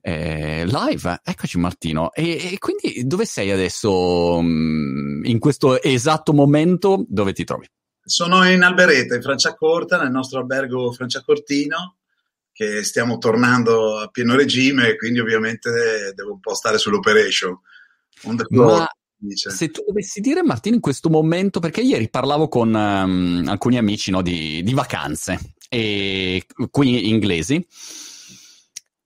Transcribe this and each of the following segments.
eh, live. Eccoci Martino. E, e, quindi dove sei adesso mm, in questo esatto momento? Dove ti trovi? Sono in Alberetta, in Franciacorta, nel nostro albergo Franciacortino, che stiamo tornando a pieno regime quindi ovviamente devo un po' stare sull'operation. Ma dice. se tu dovessi dire Martino in questo momento, perché ieri parlavo con um, alcuni amici no, di, di vacanze, e qui inglesi,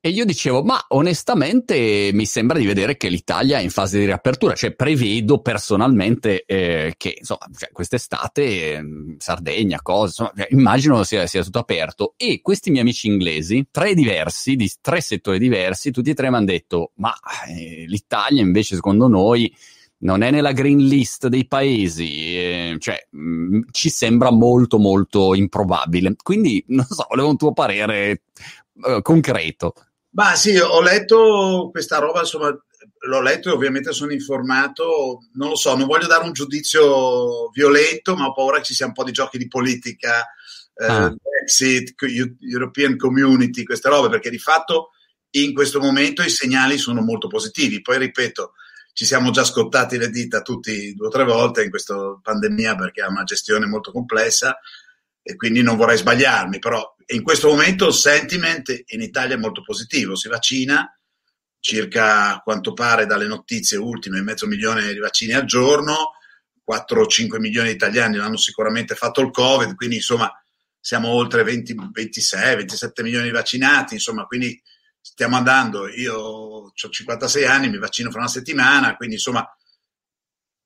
e io dicevo, ma onestamente mi sembra di vedere che l'Italia è in fase di riapertura, cioè prevedo personalmente eh, che insomma, cioè, quest'estate eh, Sardegna, cose, insomma, cioè, immagino sia, sia, tutto aperto. E questi miei amici inglesi, tre diversi, di tre settori diversi, tutti e tre mi hanno detto, ma eh, l'Italia invece secondo noi non è nella green list dei paesi, eh, cioè mh, mm, ci sembra molto molto improbabile. Quindi non so, volevo un tuo parere eh, concreto. Ma sì, ho letto questa roba, insomma, l'ho letto e ovviamente sono informato. Non lo so, non voglio dare un giudizio violento, ma ho paura che ci sia un po' di giochi di politica, eh, ah. Brexit, European Community, queste robe, perché di fatto in questo momento i segnali sono molto positivi. Poi ripeto, ci siamo già scottati le dita tutti due o tre volte in questa pandemia perché ha una gestione molto complessa e quindi non vorrei sbagliarmi, però in questo momento il sentiment in Italia è molto positivo, si vaccina, circa a quanto pare dalle notizie ultime, mezzo milione di vaccini al giorno, 4 o 5 milioni di italiani hanno sicuramente fatto il Covid, quindi insomma siamo oltre 20, 26, 27 milioni di vaccinati, insomma quindi stiamo andando, io ho 56 anni, mi vaccino fra una settimana, quindi insomma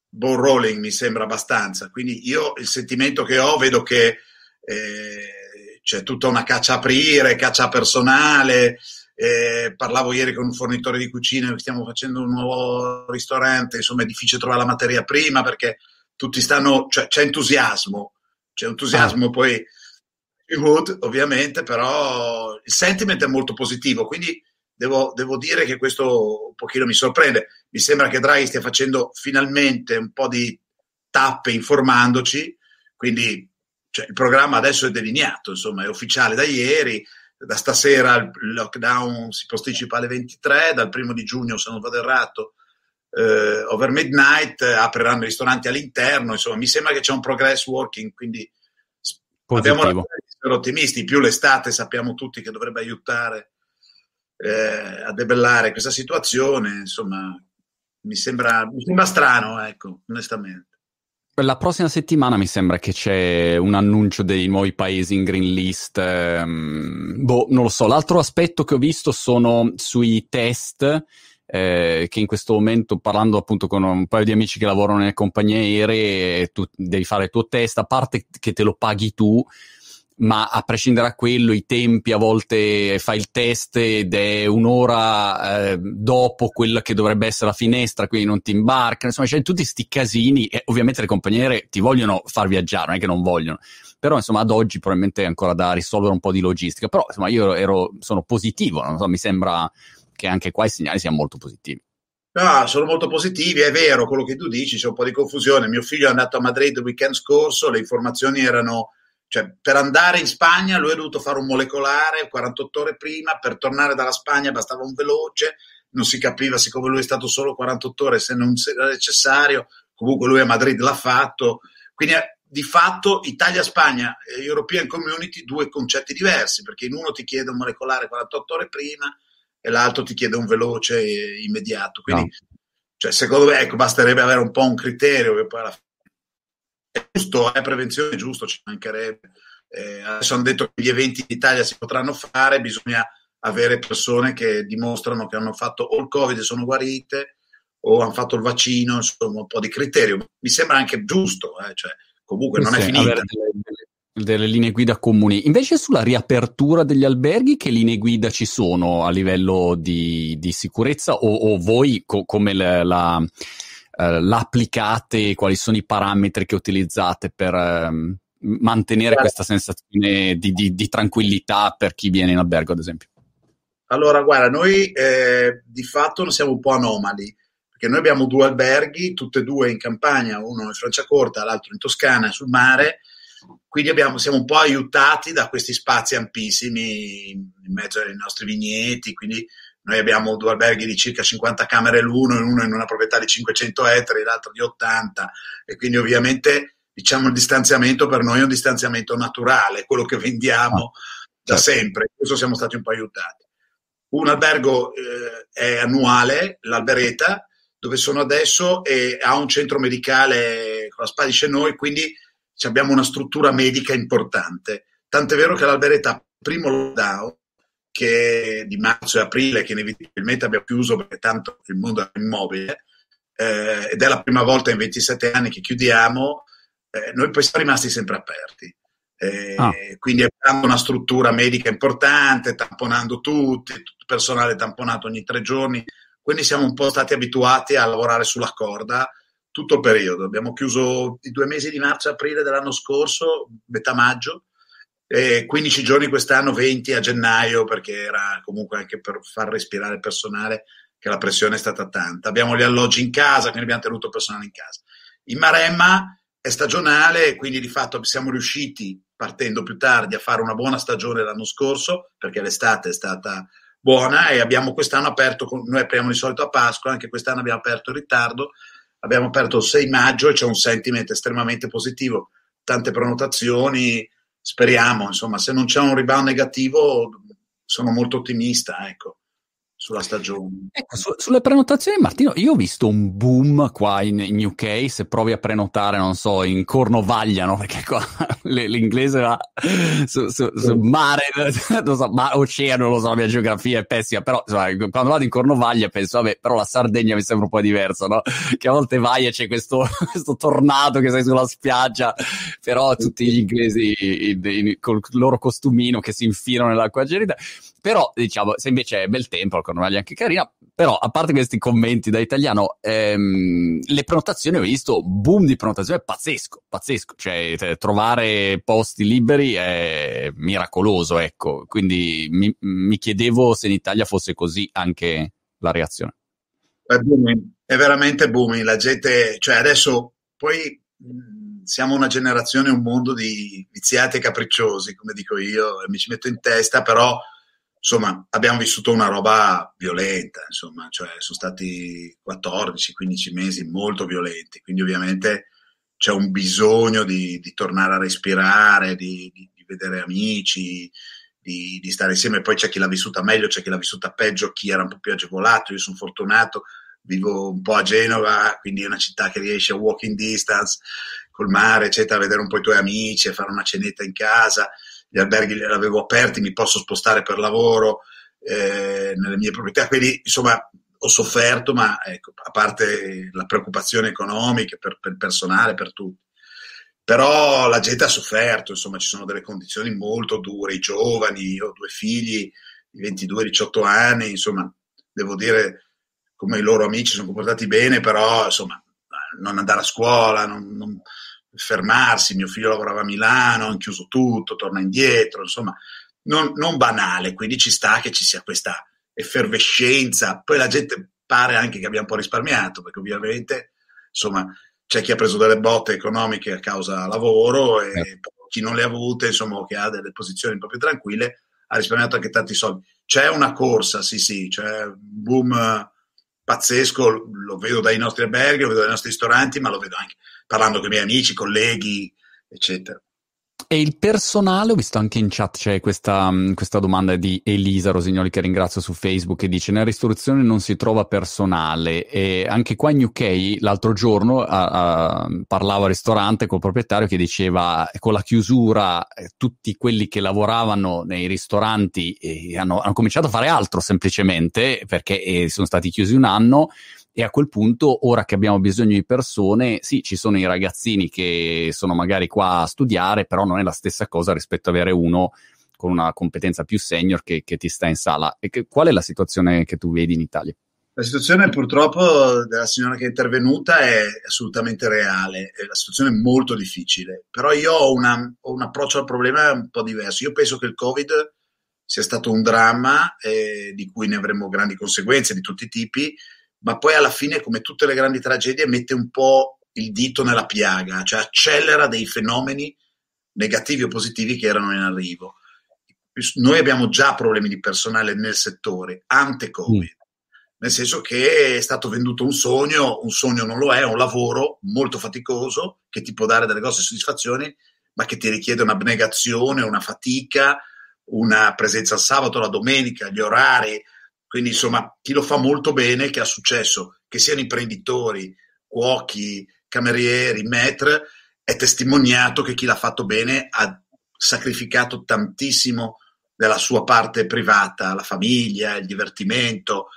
ball rolling mi sembra abbastanza, quindi io il sentimento che ho vedo che eh, c'è tutta una caccia a aprire, caccia personale. Eh, parlavo ieri con un fornitore di cucine, stiamo facendo un nuovo ristorante, insomma è difficile trovare la materia prima perché tutti stanno, cioè c'è entusiasmo, c'è entusiasmo ah. poi Wood ovviamente, però il sentiment è molto positivo, quindi devo, devo, dire che questo un pochino mi sorprende. Mi sembra che Draghi stia facendo finalmente un po' di tappe informandoci, quindi cioè, il programma adesso è delineato, insomma, è ufficiale da ieri, da stasera il lockdown si posticipa alle 23, dal primo di giugno, se non vado errato, eh, over midnight, apriranno i ristoranti all'interno, insomma, mi sembra che c'è un progress working, quindi Positivo. abbiamo essere ottimisti, più l'estate sappiamo tutti che dovrebbe aiutare eh, a debellare questa situazione, insomma, mi sembra, mi sembra strano, ecco, onestamente. La prossima settimana mi sembra che c'è un annuncio dei nuovi paesi in green list. Ehm, boh, non lo so. L'altro aspetto che ho visto sono sui test. Eh, che in questo momento, parlando appunto con un paio di amici che lavorano nelle compagnie aeree, tu devi fare il tuo test, a parte che te lo paghi tu, ma a prescindere da quello, i tempi a volte fai il test ed è un'ora eh, dopo quella che dovrebbe essere la finestra, quindi non ti imbarca, insomma c'è tutti questi casini e ovviamente le compagnie ti vogliono far viaggiare, non è che non vogliono, però insomma ad oggi probabilmente è ancora da risolvere un po' di logistica, però insomma io ero, sono positivo, so, mi sembra che anche qua i segnali siano molto positivi. Ah, sono molto positivi, è vero quello che tu dici, c'è un po' di confusione. Mio figlio è andato a Madrid il weekend scorso, le informazioni erano cioè, per andare in Spagna lui ha dovuto fare un molecolare 48 ore prima, per tornare dalla Spagna bastava un veloce, non si capiva siccome lui è stato solo 48 ore se non era necessario, comunque lui a Madrid l'ha fatto, quindi eh, di fatto Italia-Spagna e European Community due concetti diversi, perché in uno ti chiede un molecolare 48 ore prima e l'altro ti chiede un veloce immediato, quindi no. cioè, secondo me ecco, basterebbe avere un po' un criterio che poi alla fine è giusto, è prevenzione, è giusto, ci mancherebbe. Eh, adesso hanno detto che gli eventi in Italia si potranno fare, bisogna avere persone che dimostrano che hanno fatto o il Covid e sono guarite o hanno fatto il vaccino, insomma un po' di criterio. Mi sembra anche giusto, eh, cioè, comunque non sì, è finita. Delle, delle, linee guida comuni. Invece sulla riapertura degli alberghi, che linee guida ci sono a livello di, di sicurezza o, o voi co- come la, la eh, l'applicate, quali sono i parametri che utilizzate per ehm, mantenere guarda. questa sensazione di, di, di, tranquillità per chi viene in albergo, ad esempio? Allora, guarda, noi eh, di fatto non siamo un po' anomali, perché noi abbiamo due alberghi, tutte e due in campagna, uno in Franciacorta, l'altro in Toscana, sul mare, quindi abbiamo, siamo un po' aiutati da questi spazi ampissimi in mezzo ai nostri vigneti, quindi noi abbiamo due alberghi di circa 50 camere l'uno, uno in una proprietà di 500 ettari, l'altro di 80 e quindi ovviamente diciamo il distanziamento per noi è un distanziamento naturale, quello che vendiamo ah, da certo. sempre, questo siamo stati un po' aiutati. Un albergo eh, è annuale, l'Albereta, dove sono adesso e ha un centro medicale con la Spadisce noi, quindi abbiamo una struttura medica importante. Tant'è vero che l'Albereta, primo lockdown, che di marzo e aprile, che inevitabilmente abbiamo chiuso perché tanto il mondo è immobile, eh, ed è la prima volta in 27 anni che chiudiamo, eh, noi poi siamo rimasti sempre aperti. Eh, ah. Quindi abbiamo una struttura medica importante, tamponando tutti, tutto il personale tamponato ogni tre giorni, quindi siamo un po' stati abituati a lavorare sulla corda tutto il periodo. Abbiamo chiuso i due mesi di marzo e aprile dell'anno scorso, metà maggio, e 15 giorni quest'anno, 20 a gennaio, perché era comunque anche per far respirare il personale, che la pressione è stata tanta. Abbiamo gli alloggi in casa, quindi abbiamo tenuto il personale in casa. In Maremma è stagionale, quindi di fatto siamo riusciti, partendo più tardi, a fare una buona stagione l'anno scorso, perché l'estate è stata buona e abbiamo quest'anno aperto, noi apriamo di solito a Pasqua, anche quest'anno abbiamo aperto in ritardo, abbiamo aperto il 6 maggio e c'è un sentiment estremamente positivo, tante prenotazioni, speriamo, insomma, se non c'è un rebound negativo sono molto ottimista, ecco sulla stagione. Ecco, su, sulle prenotazioni, Martino, io ho visto un boom qua in, in, UK. Se provi a prenotare, non so, in Cornovaglia, no? Perché qua l'inglese va su, su, su mare, non so, ma oceano, lo so, la mia geografia è pessima. Però insomma, quando vado in Cornovaglia penso, vabbè, però la Sardegna mi sembra un po' diversa, no? Che a volte vai e c'è questo, questo tornado che sei sulla spiaggia, però tutti gli inglesi in, in, col loro costumino che si infilano nell'acqua gelida. Però, diciamo, se invece è bel tempo, la Cornovaglia è anche carina, però a parte questi commenti da italiano, ehm, le prenotazioni ho visto, boom di prenotazioni, pazzesco, pazzesco, cioè trovare posti liberi è miracoloso, ecco, quindi mi, mi chiedevo se in Italia fosse così anche la reazione. È booming, è veramente booming, la gente, cioè adesso poi siamo una generazione, un mondo di viziati e capricciosi, come dico io, e mi ci metto in testa, però insomma, abbiamo vissuto una roba violenta, insomma, cioè sono stati 14-15 mesi molto violenti, quindi ovviamente c'è un bisogno di, di tornare a respirare, di, di, di vedere amici, di, stare insieme. Poi c'è chi l'ha vissuta meglio, c'è chi l'ha vissuta peggio, chi era un po' più agevolato. Io sono fortunato, vivo un po' a Genova, quindi è una città che riesce a walking distance col mare, eccetera, a vedere un po' i tuoi amici, a fare una cenetta in casa gli alberghi li avevo aperti, mi posso spostare per lavoro eh, nelle mie proprietà, quindi insomma ho sofferto, ma ecco, a parte la preoccupazione economica per, per il personale, per tutti. Però la gente ha sofferto, insomma ci sono delle condizioni molto dure, i giovani, io ho due figli di 22-18 anni, insomma devo dire come i loro amici sono comportati bene, però insomma non andare a scuola, non, non, fermarsi, mio figlio lavorava a Milano, hanno chiuso tutto, torna indietro, insomma, non, non, banale, quindi ci sta che ci sia questa effervescenza, poi la gente pare anche che abbia un po' risparmiato, perché ovviamente, insomma, c'è chi ha preso delle botte economiche a causa lavoro e eh. chi non le ha avute, insomma, che ha delle posizioni un po' più tranquille, ha risparmiato anche tanti soldi. C'è una corsa, sì, sì, c'è un boom pazzesco, lo vedo dai nostri alberghi, lo vedo dai nostri ristoranti, ma lo vedo anche parlando con i miei amici, colleghi, eccetera. E il personale, ho visto anche in chat c'è questa, mm, questa, domanda di Elisa Rosignoli che ringrazio su Facebook che dice nella ristorazione non si trova personale e anche qua in UK l'altro giorno a, a, parlavo al ristorante col proprietario che diceva con la chiusura eh, tutti quelli che lavoravano nei ristoranti eh, hanno, hanno, cominciato a fare altro semplicemente perché eh, sono stati chiusi un anno e a quel punto, ora che abbiamo bisogno di persone, sì, ci sono i ragazzini che sono magari qua a studiare, però non è la stessa cosa rispetto ad avere uno con una competenza più senior che, che ti sta in sala. Che, qual è la situazione che tu vedi in Italia? La situazione purtroppo della signora che è intervenuta è assolutamente reale, la situazione è molto difficile, però io ho, una, ho un approccio al problema un po' diverso. Io penso che il Covid sia stato un dramma eh, di cui ne avremo grandi conseguenze di tutti i tipi, ma poi alla fine, come tutte le grandi tragedie, mette un po' il dito nella piaga, cioè accelera dei fenomeni negativi o positivi che erano in arrivo. noi abbiamo già problemi di personale nel settore, ante Covid. Mm. Nel senso che è stato venduto un sogno, un sogno non lo è, è un lavoro molto faticoso che ti può dare delle grosse soddisfazioni, ma che ti richiede un'abnegazione, una fatica, una presenza il sabato, la domenica, gli orari. Quindi, insomma, chi lo fa molto bene, che ha successo, che siano imprenditori, cuochi, camerieri, maître, è testimoniato che chi l'ha fatto bene ha sacrificato tantissimo della sua parte privata, la famiglia, il divertimento.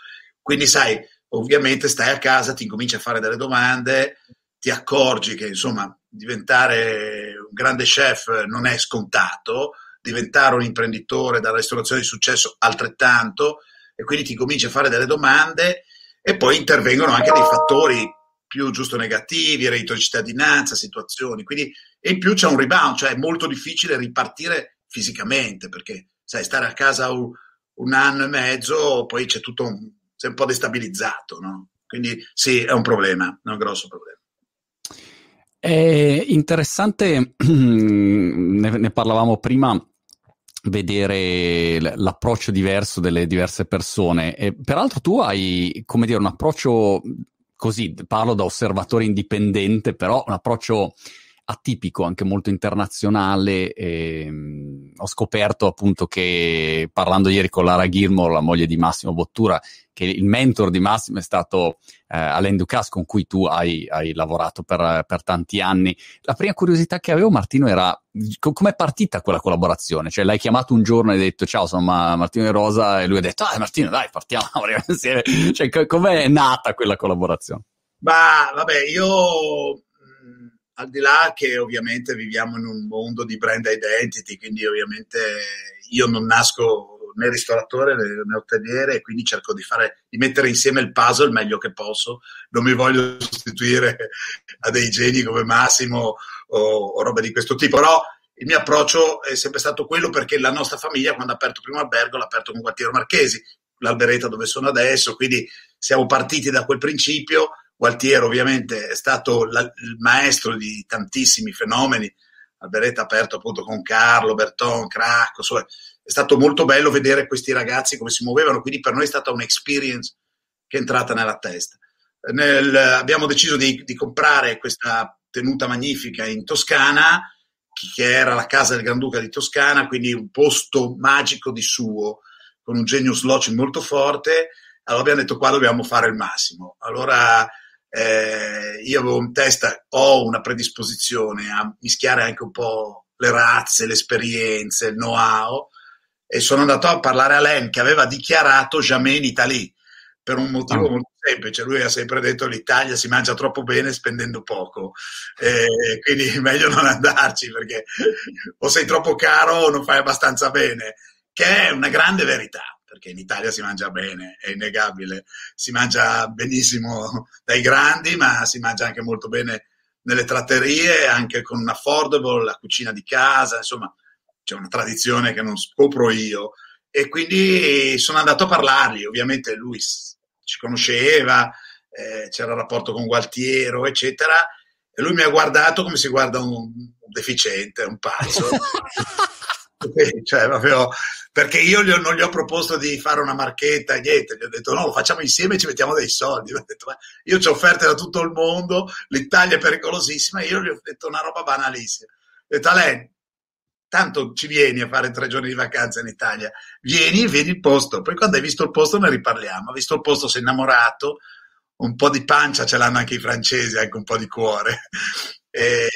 Quindi, sai, ovviamente stai a casa, ti incominci a fare delle domande, ti accorgi che insomma diventare un grande chef non è scontato, diventare un imprenditore dalla ristorazione di successo altrettanto, e quindi ti cominci a fare delle domande e poi intervengono anche dei fattori più giusto negativi, reddito di cittadinanza, situazioni. Quindi, e in più c'è un rebound, cioè è molto difficile ripartire fisicamente perché sai, stare a casa un, un anno e mezzo, poi c'è tutto un, sei un po' destabilizzato, no? Quindi sì, è un problema, è un grosso problema. È interessante, ne, ne parlavamo prima, vedere l'approccio diverso delle diverse persone. E peraltro tu hai, come dire, un approccio così, parlo da osservatore indipendente, però un approccio atipico, anche molto internazionale. E, um, ho scoperto appunto che parlando ieri con Lara Gilmore, la moglie di Massimo Bottura, che il mentor di Massimo è stato eh, Alain Ducasse, con cui tu hai, hai lavorato per, per, tanti anni. La prima curiosità che avevo, Martino, era com'è partita quella collaborazione? Cioè, l'hai chiamato un giorno e hai detto ciao, sono Martino e Rosa, e lui ha detto, ah, Martino, dai, partiamo insieme. Cioè, com'è nata quella collaborazione? Ma vabbè, io al di là che ovviamente viviamo in un mondo di brand identity, quindi ovviamente io non nasco né ristoratore né hoteliere e quindi cerco di, fare, di mettere insieme il puzzle il meglio che posso. Non mi voglio sostituire a dei geni come Massimo o, o roba di questo tipo, però il mio approccio è sempre stato quello perché la nostra famiglia quando ha aperto il primo albergo l'ha aperto con Gualtiero Marchesi, l'alberetta dove sono adesso, quindi siamo partiti da quel principio Gualtiero ovviamente è stato la, il maestro di tantissimi fenomeni, Alberetta aperto appunto con Carlo, Berton, Cracco, insomma, è stato molto bello vedere questi ragazzi come si muovevano, quindi per noi è stata un'experience che è entrata nella testa. Nel, abbiamo deciso di, di, comprare questa tenuta magnifica in Toscana, che era la casa del Granduca di Toscana, quindi un posto magico di suo, con un genius loci molto forte. Allora abbiamo detto qua dobbiamo fare il massimo. Allora eh, io avevo in testa, ho una predisposizione a mischiare anche un po' le razze, le esperienze, il know-how e sono andato a parlare a Len che aveva dichiarato jamais in Italia per un motivo oh. molto semplice. Lui ha sempre detto l'Italia si mangia troppo bene spendendo poco, eh, quindi meglio non andarci perché o sei troppo caro o non fai abbastanza bene, che è una grande verità perché in Italia si mangia bene, è innegabile, si mangia benissimo dai grandi, ma si mangia anche molto bene nelle tratterie, anche con un affordable, la cucina di casa, insomma c'è una tradizione che non scopro io. E quindi sono andato a parlargli, ovviamente lui ci conosceva, eh, c'era il rapporto con Gualtiero, eccetera, e lui mi ha guardato come si guarda un deficiente, un pazzo. cioè, proprio, perché io gli ho, non gli ho proposto di fare una marchetta, niente, gli ho detto no, lo facciamo insieme e ci mettiamo dei soldi. Ho detto, io ho offerte da tutto il mondo, l'Italia è pericolosissima, io gli ho detto una roba banalissima. Ho detto a lei, tanto ci vieni a fare tre giorni di vacanza in Italia, vieni e vedi il posto, poi quando hai visto il posto ne riparliamo, ha visto il posto, sei innamorato, un po' di pancia ce l'hanno anche i francesi, anche un po' di cuore. E,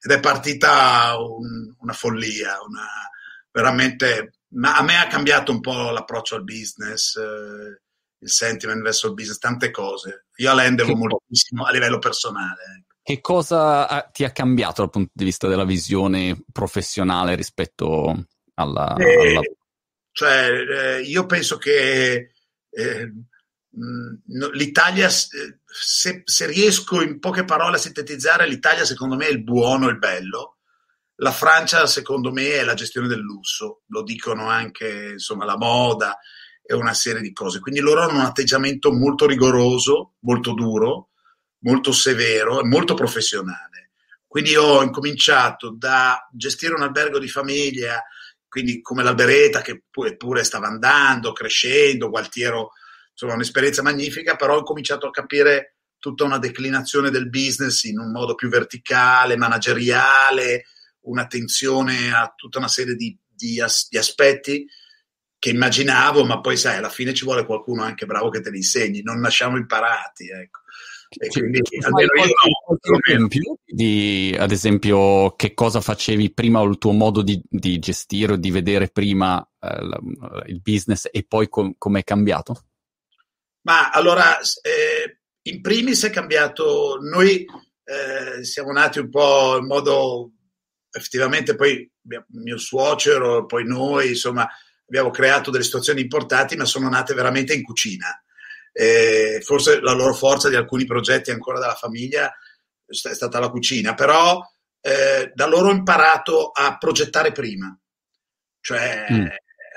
ed è partita un, una follia, una, veramente, ma a me ha cambiato un po' l'approccio al business, eh, il sentiment verso il business, tante cose. Io a lei devo moltissimo a livello personale. Ecco. Che cosa ha, ti ha cambiato dal punto di vista della visione professionale rispetto alla... Eh, alla... Cioè, eh, io penso che eh, l'Italia, se, se, riesco in poche parole a sintetizzare, l'Italia secondo me è il buono, il bello, la Francia, secondo me, è la gestione del lusso, lo dicono anche insomma, la moda e una serie di cose. Quindi loro hanno un atteggiamento molto rigoroso, molto duro, molto severo e molto professionale. Quindi ho incominciato da gestire un albergo di famiglia quindi come l'Albereta che pure stava andando, crescendo, Gualtiero, insomma un'esperienza magnifica, però ho cominciato a capire tutta una declinazione del business in un modo più verticale, manageriale, un'attenzione a tutta una serie di, di, as, di aspetti che immaginavo, ma poi sai, alla fine ci vuole qualcuno anche bravo che te li insegni, non nasciamo imparati, ecco. E quindi, almeno io no, esempio di, ad esempio, che cosa facevi prima o il tuo modo di, di gestire o di vedere prima eh, la, il business e poi com- come è cambiato? Ma allora, eh, in primis è cambiato, noi eh, siamo nati un po' in modo, effettivamente poi mio suocero, poi noi, insomma, abbiamo creato delle situazioni importanti, ma sono nate veramente in cucina. Eh, forse la loro forza di alcuni progetti ancora della famiglia è stata la cucina, però eh, da loro ho imparato a progettare prima, cioè mm.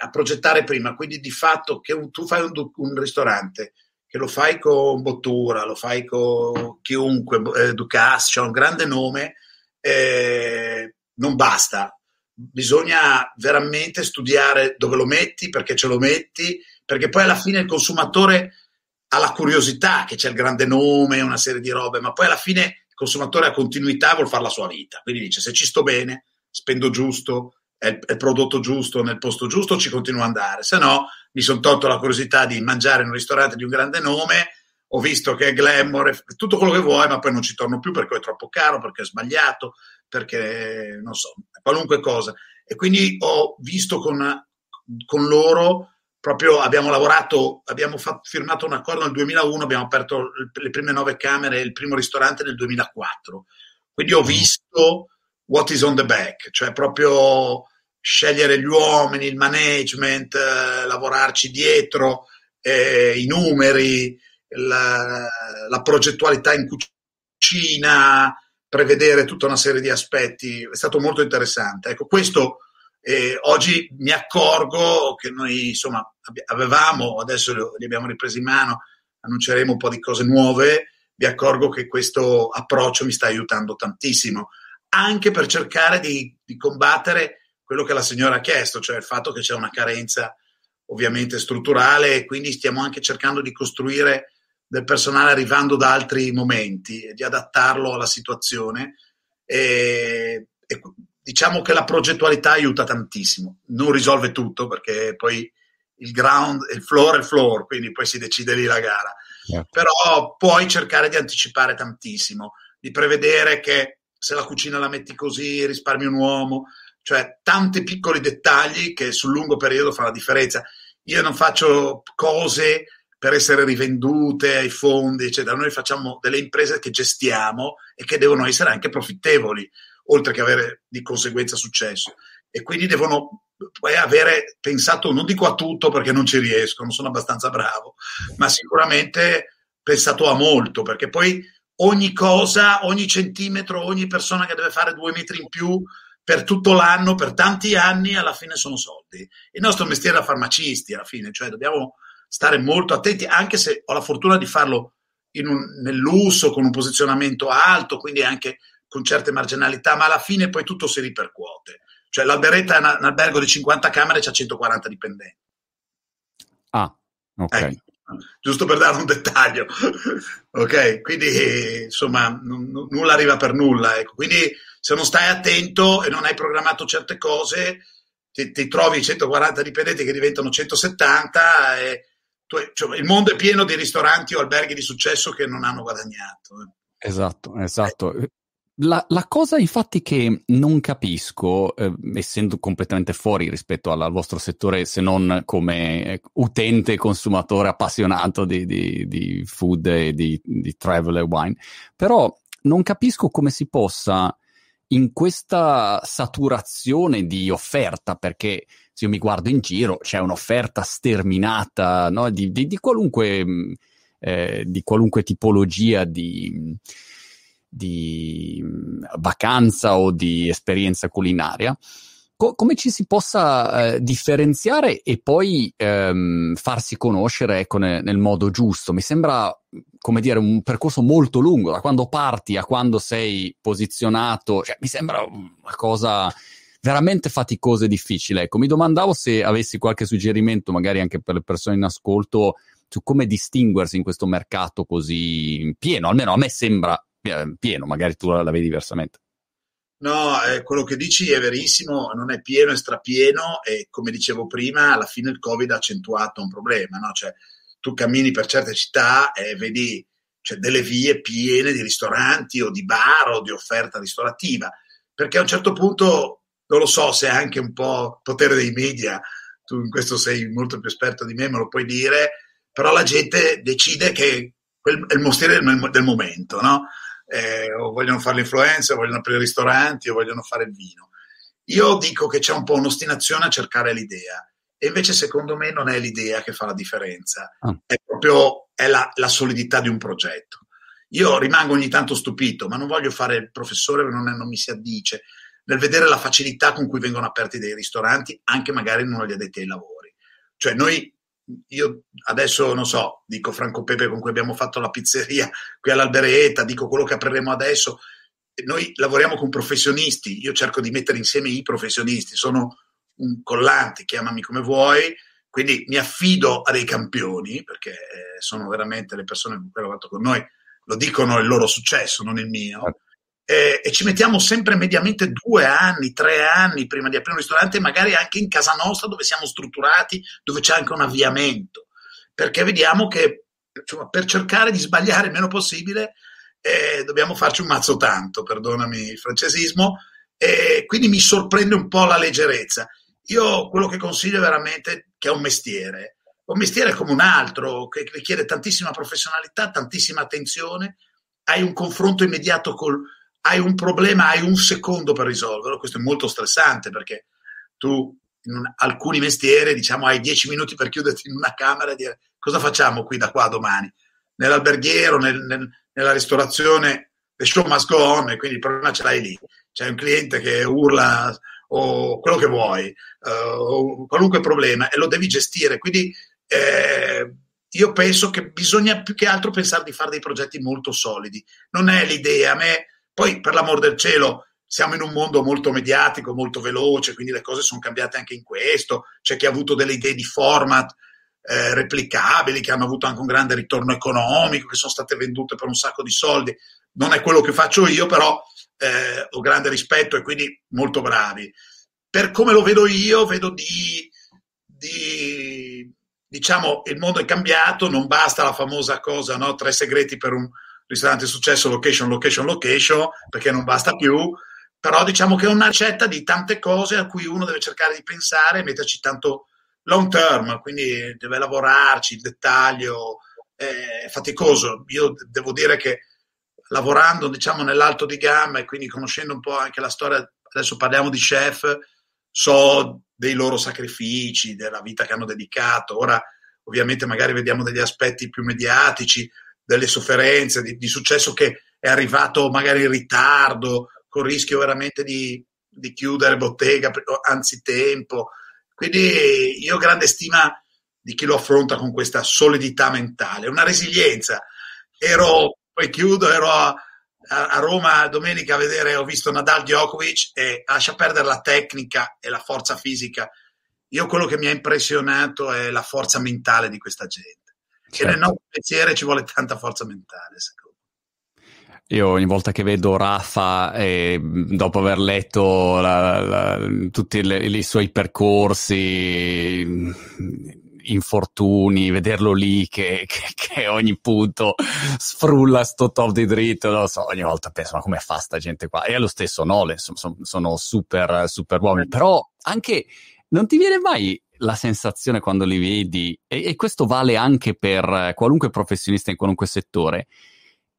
a progettare prima, quindi di fatto che un, tu fai un, un, ristorante, che lo fai con Bottura, lo fai con chiunque, eh, Ducasse, c'è un grande nome, eh, non basta, bisogna veramente studiare dove lo metti, perché ce lo metti, perché poi alla fine il consumatore ha la curiosità che c'è il grande nome, una serie di robe, ma poi alla fine il consumatore ha continuità, vuol fare la sua vita. Quindi dice: se ci sto bene, spendo giusto, è il, è il prodotto giusto, nel posto giusto, ci continuo ad andare. Se no, mi sono tolto la curiosità di mangiare in un ristorante di un grande nome. Ho visto che è glamour, tutto quello che vuoi, ma poi non ci torno più perché è troppo caro, perché è sbagliato, perché non so, qualunque cosa. E quindi ho visto con, con loro proprio abbiamo lavorato, abbiamo fatto, firmato un accordo nel 2001, abbiamo aperto le prime nove camere, il primo ristorante nel 2004. Quindi ho visto what is on the back, cioè proprio scegliere gli uomini, il management, eh, lavorarci dietro, eh, i numeri, la, la, progettualità in cucina, prevedere tutta una serie di aspetti. È stato molto interessante. Ecco, questo e oggi mi accorgo che noi insomma avevamo, adesso li abbiamo ripresi in mano, annunceremo un po' di cose nuove, mi accorgo che questo approccio mi sta aiutando tantissimo, anche per cercare di, di combattere quello che la signora ha chiesto, cioè il fatto che c'è una carenza ovviamente strutturale e quindi stiamo anche cercando di costruire del personale arrivando da altri momenti e di adattarlo alla situazione. E, e diciamo che la progettualità aiuta tantissimo, non risolve tutto perché poi il ground, il floor è il floor, quindi poi si decide lì la gara. Yeah. Però puoi cercare di anticipare tantissimo, di prevedere che se la cucina la metti così risparmi un uomo, cioè tanti piccoli dettagli che sul lungo periodo fanno la differenza. Io non faccio cose per essere rivendute ai fondi, eccetera. Noi facciamo delle imprese che gestiamo e che devono essere anche profittevoli oltre che avere di conseguenza successo. E quindi devono poi avere pensato, non dico a tutto perché non ci riesco, non sono abbastanza bravo, ma sicuramente pensato a molto, perché poi ogni cosa, ogni centimetro, ogni persona che deve fare due metri in più per tutto l'anno, per tanti anni, alla fine sono soldi. Il nostro mestiere è da farmacisti, alla fine, cioè dobbiamo stare molto attenti, anche se ho la fortuna di farlo un, nel lusso, con un posizionamento alto, quindi anche con certe marginalità, ma alla fine poi tutto si ripercuote. Cioè l'Alberetta è un albergo di 50 camere e ha 140 dipendenti. Ah, ok. Ecco, giusto per dare un dettaglio. ok, quindi insomma n- n- nulla arriva per nulla. Ecco. Quindi se non stai attento e non hai programmato certe cose, ti, ti trovi 140 dipendenti che diventano 170 e cioè, il mondo è pieno di ristoranti o alberghi di successo che non hanno guadagnato. Eh. Esatto, esatto. La, la, cosa infatti che non capisco, eh, essendo completamente fuori rispetto al, vostro settore, se non come eh, utente consumatore appassionato di, di, di food e di, di, travel e wine, però non capisco come si possa in questa saturazione di offerta, perché se io mi guardo in giro c'è un'offerta sterminata no? di, qualunque, mm, eh, di qualunque tipologia di di mm, vacanza o di esperienza culinaria, co- come ci si possa eh, differenziare e poi ehm, farsi conoscere ecco, ne- nel modo giusto. Mi sembra, come dire, un percorso molto lungo, da quando parti a quando sei posizionato, cioè, mi sembra una cosa veramente faticoso e difficile. Ecco, mi domandavo se avessi qualche suggerimento, magari anche per le persone in ascolto, su come distinguersi in questo mercato così pieno, almeno a me sembra eh, pieno, magari tu la vedi diversamente. No, eh, quello che dici è verissimo, non è pieno, è strapieno e come dicevo prima, alla fine il Covid ha accentuato un problema, no? Cioè, tu cammini per certe città e vedi cioè, delle vie piene di ristoranti o di bar o di offerta ristorativa, perché a un certo punto, non lo so se è anche un po' potere dei media, tu in questo sei molto più esperto di me, me lo puoi dire, però la gente decide che quel è il mestiere del, del momento, no? Eh, o vogliono fare l'influenza, o vogliono aprire ristoranti, o vogliono fare il vino. Io dico che c'è un po' un'ostinazione a cercare l'idea, e invece secondo me non è l'idea che fa la differenza, oh. è proprio è la, la, solidità di un progetto. Io rimango ogni tanto stupito, ma non voglio fare il professore, non, è, non mi si addice, nel vedere la facilità con cui vengono aperti dei ristoranti, anche magari non gli addetti ai lavori. Cioè noi io adesso non so, dico Franco Pepe con cui abbiamo fatto la pizzeria qui all'Alberetta, dico quello che apriremo adesso. Noi lavoriamo con professionisti, io cerco di mettere insieme i professionisti, sono un collante, chiamami come vuoi, quindi mi affido a dei campioni, perché eh, sono veramente le persone con cui ho lavorato con noi, lo dicono il loro successo, non il mio. Eh, e ci mettiamo sempre mediamente due anni, tre anni prima di aprire un ristorante, magari anche in casa nostra dove siamo strutturati, dove c'è anche un avviamento, perché vediamo che insomma, per cercare di sbagliare il meno possibile eh, dobbiamo farci un mazzo tanto, perdonami il francesismo, e quindi mi sorprende un po' la leggerezza. Io quello che consiglio veramente che è un mestiere, un mestiere come un altro, che richiede tantissima professionalità, tantissima attenzione, hai un confronto immediato col, hai un problema, hai un secondo per risolverlo. Questo è molto stressante perché tu in un, alcuni mestieri, diciamo, hai dieci minuti per chiuderti in una camera e dire cosa facciamo qui da qua domani. Nell'alberghiero, nel, nel, nella ristorazione, the show must go on e quindi il problema ce l'hai lì. C'è un cliente che urla o quello che vuoi, uh, qualunque problema e lo devi gestire. Quindi eh, io penso che bisogna più che altro pensare di fare dei progetti molto solidi. Non è l'idea, a me poi, per l'amor del cielo, siamo in un mondo molto mediatico, molto veloce, quindi le cose sono cambiate anche in questo. C'è chi ha avuto delle idee di format eh, replicabili, che hanno avuto anche un grande ritorno economico, che sono state vendute per un sacco di soldi. Non è quello che faccio io, però eh, ho grande rispetto e quindi molto bravi. Per come lo vedo io, vedo di, di diciamo, il mondo è cambiato, non basta la famosa cosa, no? Tre segreti per un ristorante successo, location, location, location, perché non basta più, però diciamo che è una ricetta di tante cose a cui uno deve cercare di pensare e metterci tanto long term, quindi deve lavorarci, il dettaglio è faticoso. Io devo dire che lavorando diciamo nell'alto di gamma e quindi conoscendo un po' anche la storia, adesso parliamo di chef, so dei loro sacrifici, della vita che hanno dedicato. Ora ovviamente magari vediamo degli aspetti più mediatici, delle sofferenze, di, di, successo che è arrivato magari in ritardo, con il rischio veramente di, di chiudere bottega anzitempo. Quindi io ho grande stima di chi lo affronta con questa solidità mentale, una resilienza. Ero, poi chiudo, ero a, a Roma domenica a vedere, ho visto Nadal Djokovic e lascia perdere la tecnica e la forza fisica. Io quello che mi ha impressionato è la forza mentale di questa gente. Certo. E nel nostro pensiero ci vuole tanta forza mentale, secondo io ogni volta che vedo Rafa, eh, dopo aver letto la, la, tutti le, i suoi percorsi, infortuni, vederlo lì che, che, che, ogni punto sfrulla sto top di dritto, non lo so, ogni volta penso ma come fa sta gente qua? E allo stesso Nole, sono, sono super, super uomini, però anche non ti viene mai la sensazione quando li vedi, e, e questo vale anche per qualunque professionista in qualunque settore,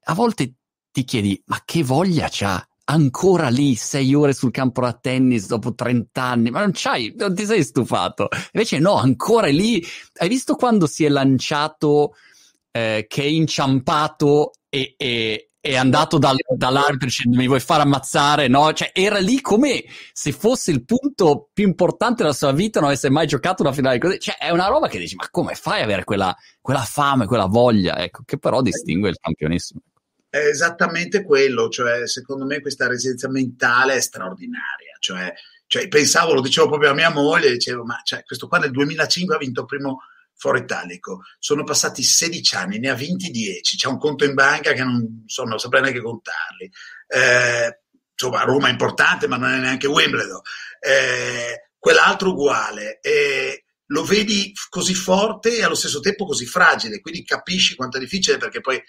a volte ti chiedi, ma che voglia c'ha? Ancora lì, sei ore sul campo da tennis dopo 30 anni, ma non c'hai, non ti sei stufato. Invece no, ancora lì. Hai visto quando si è lanciato, eh, che è inciampato e, e, è andato dal, dall'arbitro dicendo mi vuoi fare ammazzare, no? Cioè era lì come se fosse il punto più importante della sua vita, non avesse mai giocato una finale così. Cioè è una roba che dici, ma come fai ad avere quella, quella fame, quella voglia, ecco, che però distingue il campionissimo. È esattamente quello, cioè secondo me questa residenza mentale è straordinaria, cioè Cioè, pensavo, lo dicevo proprio a mia moglie, dicevo, ma cioè, questo qua nel 2005 ha vinto il primo Foro Italico. Sono passati 16 anni, ne ha vinti 10. C'è un conto in banca che non, so, non saprei neanche contarli. Eh, insomma, Roma è importante, ma non è neanche Wimbledon. Eh, quell'altro uguale. Eh, lo vedi così forte e allo stesso tempo così fragile, quindi capisci quanto è difficile perché poi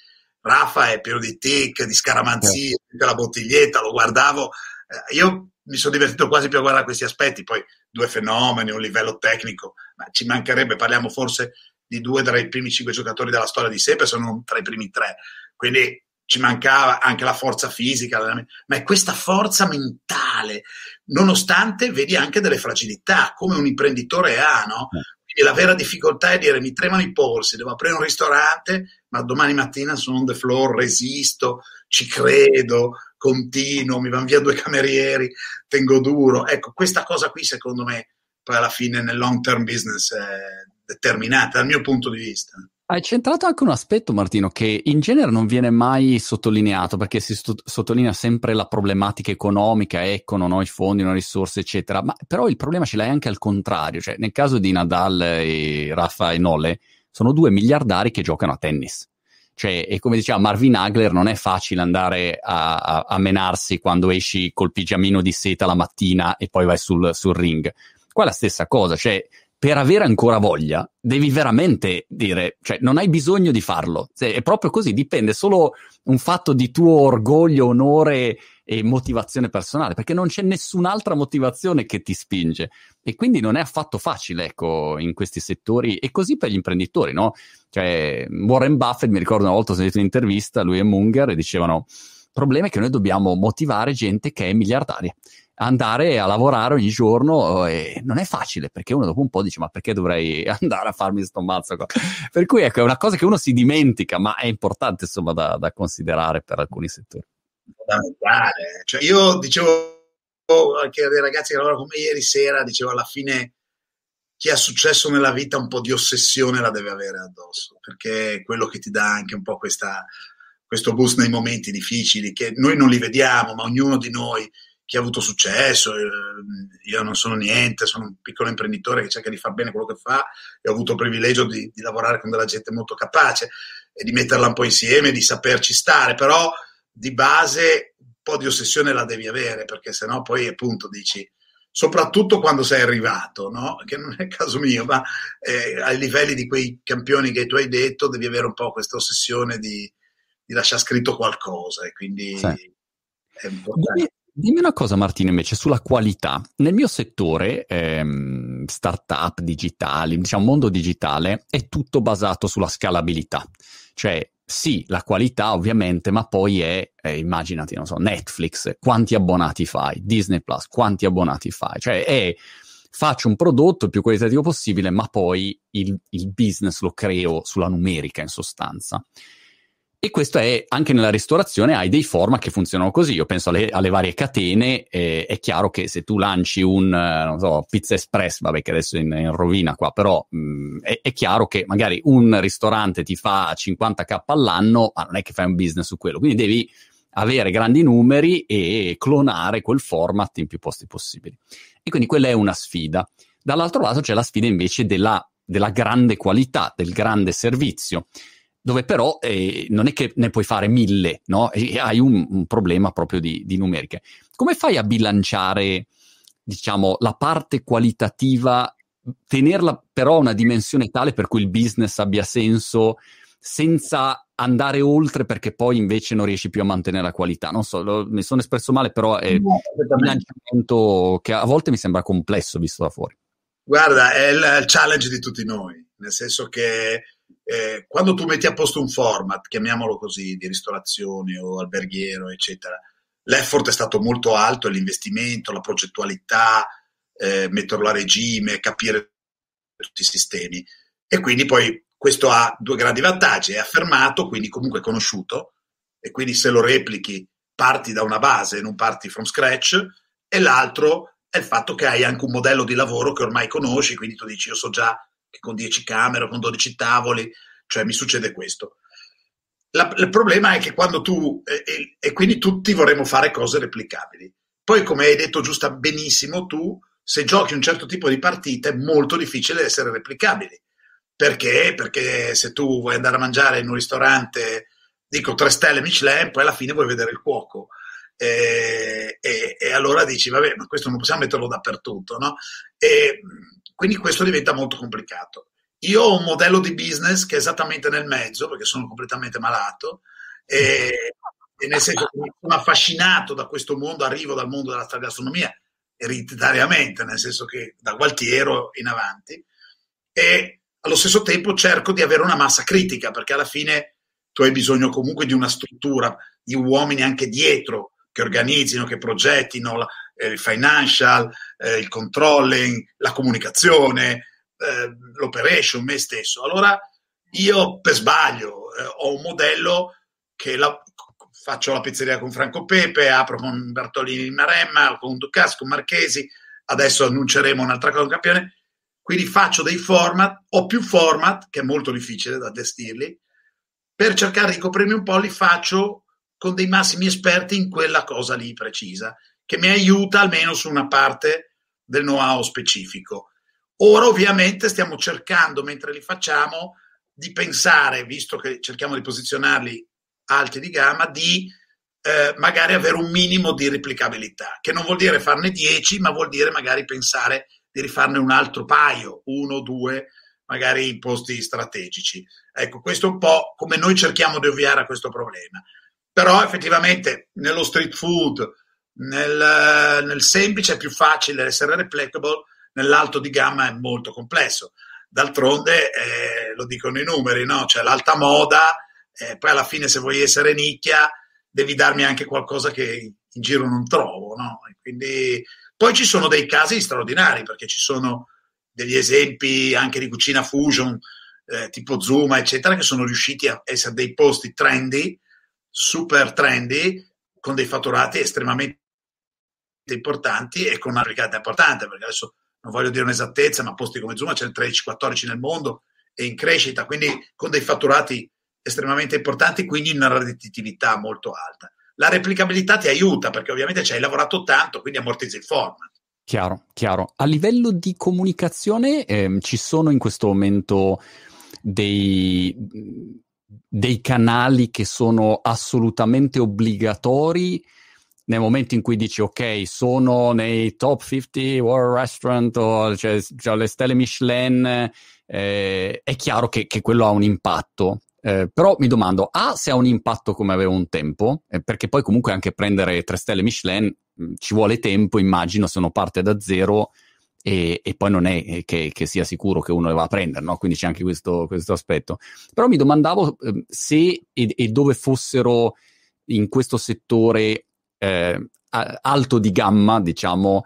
Rafa è pieno di tic, di scaramanzie, yeah. la bottiglietta, lo guardavo. Eh, io mi sono divertito quasi più a guardare questi aspetti, poi due fenomeni, un livello tecnico, ma ci mancherebbe, parliamo forse di due tra i primi cinque giocatori della storia di sempre, sono tra i primi tre, quindi ci mancava anche la forza fisica, ma è questa forza mentale, nonostante vedi anche delle fragilità, come un imprenditore ha, no? Quindi la vera difficoltà è dire mi tremano i polsi, devo aprire un ristorante, ma domani mattina sono on the floor, resisto, ci credo, continuo, mi vanno via due camerieri, tengo duro. Ecco, questa cosa qui secondo me poi alla fine nel long term business è determinata dal mio punto di vista. Hai centrato anche un aspetto, Martino, che in genere non viene mai sottolineato perché si st- sottolinea sempre la problematica economica, ecco, non ho i fondi, non ho risorse, eccetera. Ma però il problema ce l'hai anche al contrario, cioè nel caso di Nadal e Rafa e Nole, sono due miliardari che giocano a tennis. Cioè, e come diceva Marvin Hagler, non è facile andare a, a, a menarsi quando esci col pigiamino di seta la mattina e poi vai sul, sul ring. Qua è la stessa cosa, cioè per avere ancora voglia, devi veramente dire, cioè non hai bisogno di farlo, è proprio così, dipende solo un fatto di tuo orgoglio, onore e motivazione personale, perché non c'è nessun'altra motivazione che ti spinge. E quindi non è affatto facile, ecco, in questi settori e così per gli imprenditori, no? Cioè, Warren Buffett, mi ricordo una volta ho sentito un'intervista, lui e Munger, e dicevano, il problema è che noi dobbiamo motivare gente che è miliardaria andare a lavorare ogni giorno e eh, non è facile perché uno dopo un po' dice ma perché dovrei andare a farmi sto mazzo qua? per cui ecco è una cosa che uno si dimentica ma è importante insomma da, da considerare per alcuni settori fondamentale cioè io dicevo anche a dei ragazzi che lavorano con me ieri sera dicevo alla fine chi ha successo nella vita un po' di ossessione la deve avere addosso perché è quello che ti dà anche un po' questa, questo boost nei momenti difficili che noi non li vediamo ma ognuno di noi chi ha avuto successo, eh, io non sono niente, sono un piccolo imprenditore che cerca di fare bene quello che fa e ho avuto il privilegio di, di lavorare con della gente molto capace e di metterla un po' insieme, di saperci stare, però di base un po' di ossessione la devi avere perché sennò poi appunto dici soprattutto quando sei arrivato, no? che non è il caso mio, ma eh, ai livelli di quei campioni che tu hai detto devi avere un po' questa ossessione di, di lasciare scritto qualcosa e quindi sì. è importante. Dimmi una cosa Martino invece sulla qualità. Nel mio settore, ehm, startup digitali, diciamo mondo digitale, è tutto basato sulla scalabilità. Cioè, sì, la qualità ovviamente, ma poi è, eh, immaginati, non so, Netflix, quanti abbonati fai? Disney Plus, quanti abbonati fai? Cioè, è faccio un prodotto il più qualitativo possibile, ma poi il, il business lo creo sulla numerica in sostanza. E questo è anche nella ristorazione, hai dei format che funzionano così. Io penso alle, alle varie catene. Eh, è chiaro che se tu lanci un non so, Pizza Express, vabbè, che adesso è in, in rovina qua, però mh, mm, è, è, chiaro che magari un ristorante ti fa 50k all'anno, ma non è che fai un business su quello. Quindi devi avere grandi numeri e clonare quel format in più posti possibili. E quindi quella è una sfida. Dall'altro lato c'è la sfida invece della, della grande qualità, del grande servizio dove però eh, non è che ne puoi fare mille, no? E hai un, un problema proprio di, di, numeriche. Come fai a bilanciare, diciamo, la parte qualitativa, tenerla però a una dimensione tale per cui il business abbia senso senza andare oltre perché poi invece non riesci più a mantenere la qualità. Non so, lo, mi sono espresso male, però è no, un bilanciamento che a volte mi sembra complesso visto da fuori. Guarda, è il, il challenge di tutti noi, nel senso che eh, quando tu metti a posto un format, chiamiamolo così, di ristorazione o alberghiero, eccetera, l'effort è stato molto alto, l'investimento, la progettualità, eh, metterlo a regime, capire tutti i sistemi. E quindi poi questo ha due grandi vantaggi, è affermato, quindi comunque conosciuto, e quindi se lo replichi parti da una base, non parti from scratch, e l'altro è il fatto che hai anche un modello di lavoro che ormai conosci, quindi tu dici io so già con 10 camere, con 12 tavoli, cioè mi succede questo. La, il problema è che quando tu, e, e, quindi tutti vorremmo fare cose replicabili, Poi, come hai detto giusta benissimo tu, se giochi un certo tipo di partita è molto difficile essere replicabili. Perché? Perché se tu vuoi andare a mangiare in un ristorante, dico tre stelle Michelin, poi alla fine vuoi vedere il cuoco. E, e, e allora dici, vabbè, ma questo non possiamo metterlo dappertutto, no? E quindi questo diventa molto complicato. Io ho un modello di business che è esattamente nel mezzo, perché sono completamente malato, e, e nel senso che mi sono affascinato da questo mondo, arrivo dal mondo della gastronomia ereditariamente, nel senso che da Gualtiero in avanti, e allo stesso tempo cerco di avere una massa critica, perché alla fine tu hai bisogno comunque di una struttura, di uomini anche dietro che organizzino, che progettino eh, il financial, eh, il controlling, la comunicazione, eh, l'operation, me stesso. Allora io per sbaglio eh, ho un modello che la, faccio la pizzeria con Franco Pepe, apro con Bertolini in Maremma, con Ducas, con Marchesi, adesso annunceremo un'altra cosa, un campione. Quindi faccio dei format, ho più format, che è molto difficile da gestirli, per cercare di coprirmi un po' li faccio con dei massimi esperti in quella cosa lì precisa, che mi aiuta almeno su una parte del know-how specifico. Ora ovviamente stiamo cercando, mentre li facciamo, di pensare, visto che cerchiamo di posizionarli alti di gamma, di eh, magari avere un minimo di replicabilità, che non vuol dire farne 10, ma vuol dire magari pensare di rifarne un altro paio, uno, o due, magari in posti strategici. Ecco, questo è un po' come noi cerchiamo di ovviare a questo problema. Però effettivamente nello street food, nel, nel semplice è più facile essere replicable, nell'alto di gamma è molto complesso. D'altronde, eh, lo dicono i numeri, no? C'è l'alta moda, eh, poi alla fine se vuoi essere nicchia devi darmi anche qualcosa che in giro non trovo, no? Quindi, poi ci sono dei casi straordinari perché ci sono degli esempi anche di cucina fusion eh, tipo Zuma eccetera che sono riusciti a essere dei posti trendy, super trendy con dei fatturati estremamente importanti e con una ricadata importante perché adesso non voglio dire un'esattezza ma posti come Zuma c'è il 13-14 nel mondo e in crescita quindi con dei fatturati estremamente importanti, quindi una redditività molto alta. La replicabilità ti aiuta perché ovviamente ci hai lavorato tanto, quindi ammortizzi il format. Chiaro, chiaro. A livello di comunicazione ehm, ci sono in questo momento dei, dei canali che sono assolutamente obbligatori nel momento in cui dici ok, sono nei top 50 world restaurant o cioè, cioè le stelle Michelin, eh, è chiaro che, che, quello ha un impatto. Eh, però mi domando, A, se ha un impatto come aveva un tempo, eh, perché poi comunque anche prendere tre stelle Michelin mh, mm, ci vuole tempo, immagino, se uno parte da zero e, e poi non è eh, che, che, sia sicuro che uno le va a prendere, no? quindi c'è anche questo, questo aspetto. Però mi domandavo eh, se e, e, dove fossero in questo settore eh, alto di gamma, diciamo,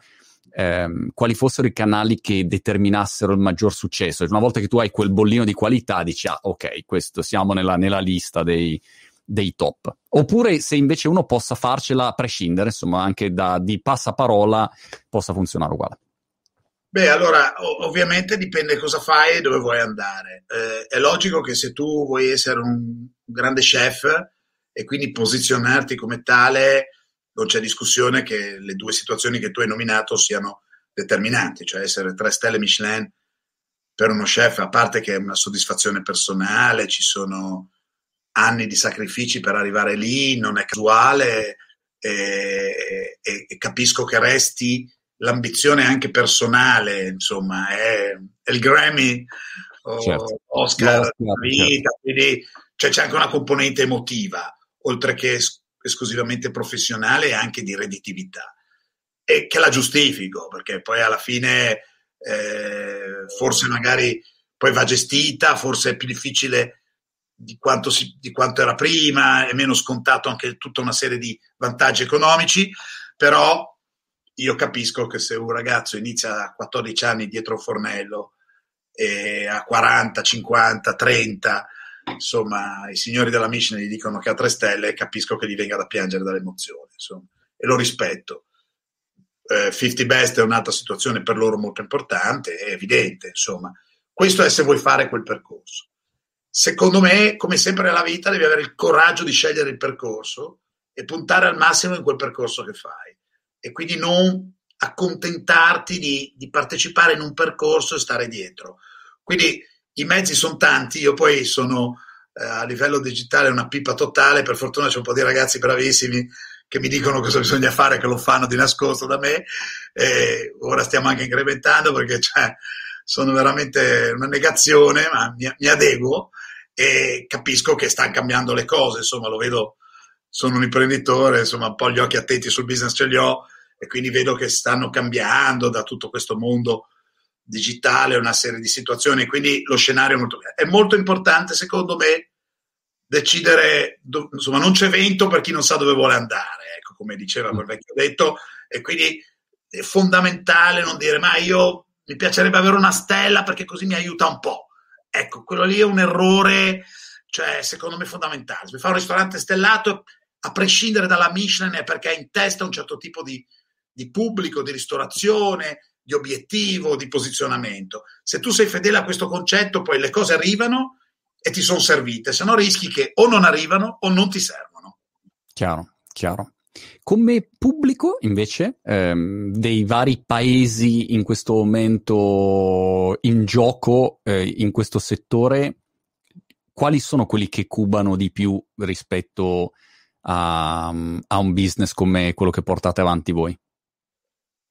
ehm, quali fossero i canali che determinassero il maggior successo. Una volta che tu hai quel bollino di qualità, dici, ah, ok, questo siamo nella, nella lista dei, dei, top. Oppure se invece uno possa farcela a prescindere, insomma, anche da, di passaparola possa funzionare uguale. Beh, allora, ovviamente dipende cosa fai e dove vuoi andare. Eh, è logico che se tu vuoi essere un grande chef e quindi posizionarti come tale, non c'è discussione che le due situazioni che tu hai nominato siano determinanti, cioè essere tre stelle Michelin per uno chef, a parte che è una soddisfazione personale, ci sono anni di sacrifici per arrivare lì, non è casuale e, e, e capisco che resti l'ambizione anche personale, insomma, è, è il Grammy o certo. Oscar della vita, certo. quindi cioè, c'è anche una componente emotiva, oltre che esclusivamente professionale e anche di redditività. E che la giustifico perché poi alla fine eh, forse magari poi va gestita, forse è più difficile di quanto, si, di quanto era prima, è meno scontato anche tutta una serie di vantaggi economici, però io capisco che se un ragazzo inizia a 14 anni dietro un fornello e a 40, 50, 30 insomma, i signori della Michelin gli dicono che ha tre stelle e capisco che gli venga da piangere dall'emozione, insomma, e lo rispetto. Eh, 50 Best è un'altra situazione per loro molto importante, è evidente, insomma. Questo è se vuoi fare quel percorso. Secondo me, come sempre nella vita, devi avere il coraggio di scegliere il percorso e puntare al massimo in quel percorso che fai. e quindi non accontentarti di, di partecipare in un percorso e stare dietro. Quindi i mezzi sono tanti, io poi sono eh, a livello digitale una pipa totale, per fortuna c'è un po' di ragazzi bravissimi che mi dicono cosa bisogna fare, che lo fanno di nascosto da me, e ora stiamo anche incrementando perché cioè, sono veramente una negazione, ma mi, mi adeguo e capisco che stanno cambiando le cose, insomma lo vedo, sono un imprenditore, insomma un po' gli occhi attenti sul business ce li ho e quindi vedo che stanno cambiando da tutto questo mondo digitale una serie di situazioni, quindi lo scenario è molto È molto importante, secondo me, decidere, insomma, non c'è vento per chi non sa dove vuole andare, ecco, come diceva quel vecchio detto, e quindi è fondamentale non dire, ma io mi piacerebbe avere una stella perché così mi aiuta un po'. Ecco, quello lì è un errore, cioè, secondo me fondamentale. Se mi fa un ristorante stellato, a prescindere dalla Michelin, è perché ha in testa un certo tipo di, di pubblico, di ristorazione, di obiettivo, di posizionamento. Se tu sei fedele a questo concetto, poi le cose arrivano e ti sono servite, se no rischi che o non arrivano o non ti servono. Chiaro, chiaro. Come pubblico, invece, ehm, dei vari paesi in questo momento in gioco eh, in questo settore, quali sono quelli che cubano di più rispetto a, a un business come quello che portate avanti voi?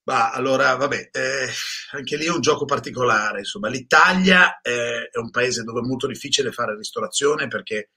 Bah, allora, vabbè, eh, anche lì è un gioco particolare. Insomma, l'Italia è, è un paese dove è molto difficile fare ristorazione perché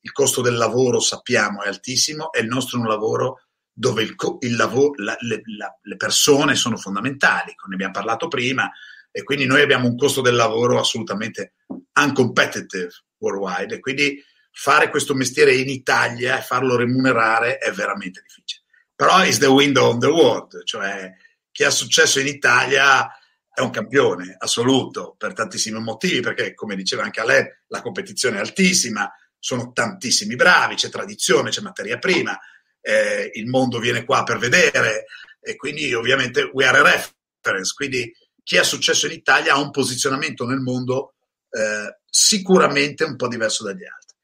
il costo del lavoro, sappiamo, è altissimo e il nostro è un lavoro dove il, il lavoro, la, le, la, le, persone sono fondamentali, ne abbiamo parlato prima, e quindi noi abbiamo un costo del lavoro assolutamente uncompetitive worldwide, e quindi fare questo mestiere in Italia e farlo remunerare è veramente difficile. Però is the window on the world, cioè chi ha successo in Italia è un campione assoluto per tantissimi motivi, perché come diceva anche a lei, la competizione è altissima, sono tantissimi bravi, c'è tradizione, c'è materia prima, eh, il mondo viene qua per vedere e quindi ovviamente we are a reference, quindi chi ha successo in Italia ha un posizionamento nel mondo eh, sicuramente un po' diverso dagli altri.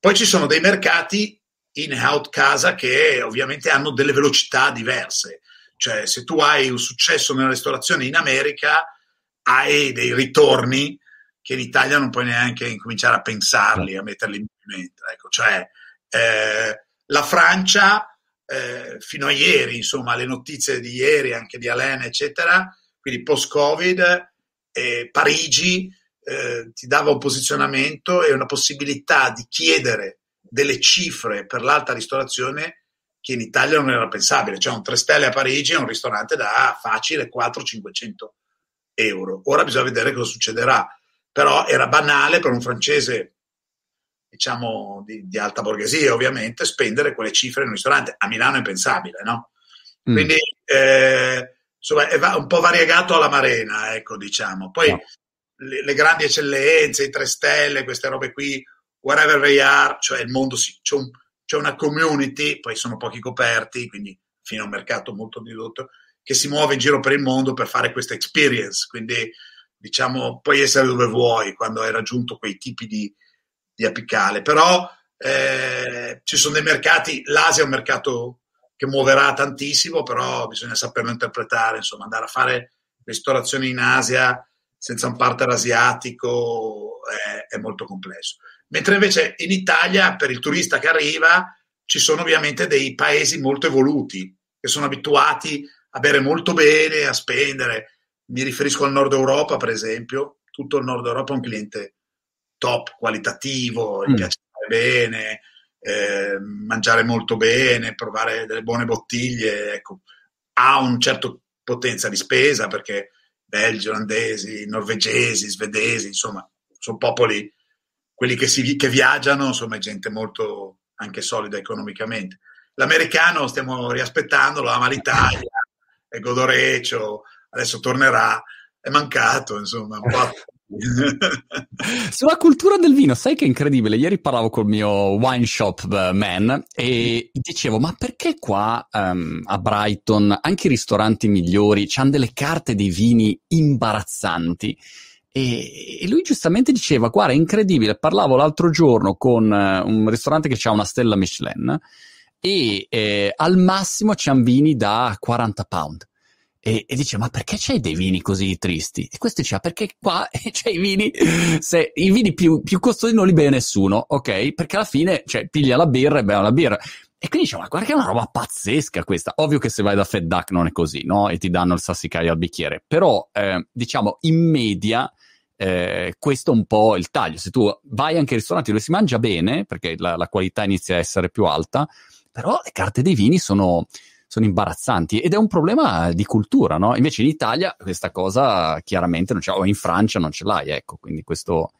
Poi ci sono dei mercati in out casa che ovviamente hanno delle velocità diverse. Cioè, se tu hai un successo nella ristorazione in America, hai dei ritorni che in Italia non puoi neanche incominciare a pensarli, a metterli in movimento. Ecco, cioè, eh, la Francia, eh, fino a ieri, insomma, le notizie di ieri, anche di Alain, eccetera, quindi post-Covid, eh, Parigi ti dava un posizionamento e una possibilità di chiedere delle cifre per l'alta ristorazione che in Italia non era pensabile. Cioè un 3 stelle a Parigi è un ristorante da facile 400-500 euro. Ora bisogna vedere cosa succederà. Però era banale per un francese, diciamo, di, di alta borghesia, ovviamente, spendere quelle cifre in un ristorante. A Milano è impensabile, no? Mm. Quindi, eh, insomma, è un po' variegato alla marena, ecco, diciamo. Poi no. le, le, grandi eccellenze, i 3 stelle, queste robe qui, wherever they are, cioè il mondo, si, c'è un c'è una community, poi sono pochi coperti, quindi fino a un mercato molto ridotto, che si muove in giro per il mondo per fare questa experience. Quindi, diciamo, puoi essere dove vuoi quando hai raggiunto quei tipi di, di apicale. Però eh, ci sono dei mercati, l'Asia è un mercato che muoverà tantissimo, però bisogna saperlo interpretare, insomma, andare a fare ristorazione in Asia senza un partner asiatico è, è molto complesso. Mentre invece in Italia, per il turista che arriva, ci sono ovviamente dei paesi molto evoluti, che sono abituati a bere molto bene, a spendere. Mi riferisco al nord Europa, per esempio. Tutto il nord Europa è un cliente top, qualitativo, mm. gli piace stare bene, eh, mangiare molto bene, provare delle buone bottiglie. Ecco. Ha un certo potenza di spesa perché belgi, olandesi, norvegesi, svedesi, insomma, sono popoli quelli che, si, che viaggiano, insomma, è gente molto anche solida economicamente. L'americano stiamo riaspettandolo, ama l'Italia, è godoreccio, adesso tornerà, è mancato, insomma, un po'. Sulla cultura del vino, sai che è incredibile? Ieri parlavo col mio wine shop eh, man e dicevo: Ma perché qua um, a Brighton anche i ristoranti migliori hanno delle carte dei vini imbarazzanti? E, lui giustamente diceva: Guarda, è incredibile. Parlavo l'altro giorno con uh, un ristorante che ha una stella Michelin. e eh, al massimo c'hanno vini da 40 pound. E, e, dice ma perché c'hai dei vini così tristi? E questo diceva perché qua c'è i vini, se, i vini più, più costosi non li beve nessuno, ok? Perché alla fine, cioè, piglia la birra e beve la birra. E quindi dice, ma guarda che è una roba pazzesca questa. Ovvio che se vai da Fed Duck non è così, no? E ti danno il sassicaio al bicchiere. Però, eh, diciamo, in media, eh, questo è un po' il taglio. Se tu vai anche ai ristoranti dove si mangia bene, perché la, la qualità inizia a essere più alta, però le carte dei vini sono, sono imbarazzanti ed è un problema di cultura, no? Invece in Italia questa cosa chiaramente non c'è, o in Francia non ce l'hai, ecco, quindi questo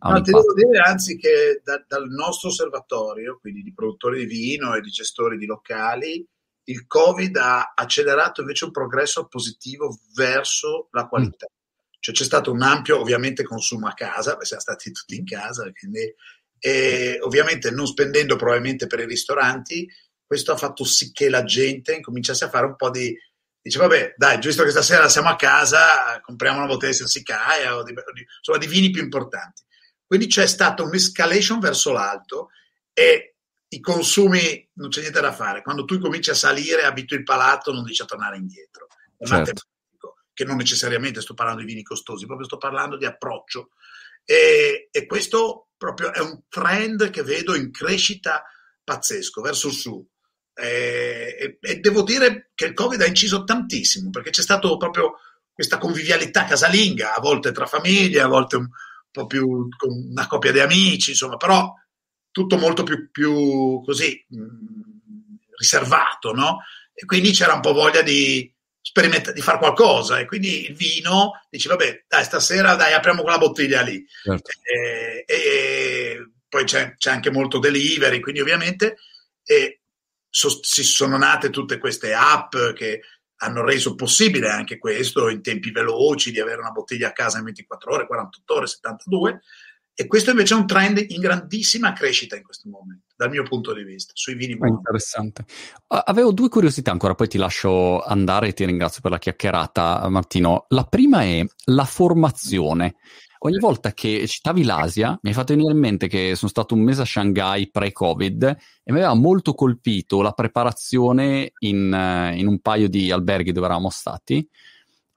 No, ti devo dire anzi che da, dal nostro osservatorio, quindi di produttori di vino e di gestori di locali, il Covid ha accelerato invece un progresso positivo verso la qualità. Mm. Cioè c'è stato un ampio, ovviamente, consumo a casa, perché siamo stati tutti in casa, quindi, e ovviamente non spendendo probabilmente per i ristoranti, questo ha fatto sì che la gente incominciasse a fare un po' di... Dice, vabbè, dai, giusto che stasera siamo a casa, compriamo una bottiglia di Sassicaia o di, insomma, di vini più importanti. Quindi c'è stata un'escalation verso l'alto e i consumi non c'è niente da fare. Quando tu cominci a salire, abitui il palato, non dici a tornare indietro. È certo. che non necessariamente sto parlando di vini costosi, proprio sto parlando di approccio. E, e, questo proprio è un trend che vedo in crescita pazzesco verso il su. E, e, e devo dire che il Covid ha inciso tantissimo perché c'è stata proprio questa convivialità casalinga, a volte tra famiglie, a volte un, po' più con una coppia di amici, insomma, però tutto molto più, più così mh, mm, riservato, no? E quindi c'era un po' voglia di di fare qualcosa. E quindi il vino dice, vabbè, dai, stasera dai, apriamo quella bottiglia lì. Certo. E, e, poi c'è, c'è, anche molto delivery, quindi ovviamente e so, si sono nate tutte queste app che hanno reso possibile anche questo in tempi veloci, di avere una bottiglia a casa in 24 ore, 48 ore, 72. E questo invece è un trend in grandissima crescita in questo momento, dal mio punto di vista, sui vini buoni. Interessante. Avevo due curiosità ancora, poi ti lascio andare e ti ringrazio per la chiacchierata, Martino. La prima è la formazione. Ogni volta che citavi l'Asia, mi hai fatto venire in mente che sono stato un mese a Shanghai pre-Covid e mi aveva molto colpito la preparazione in, uh, in un paio di alberghi dove eravamo stati.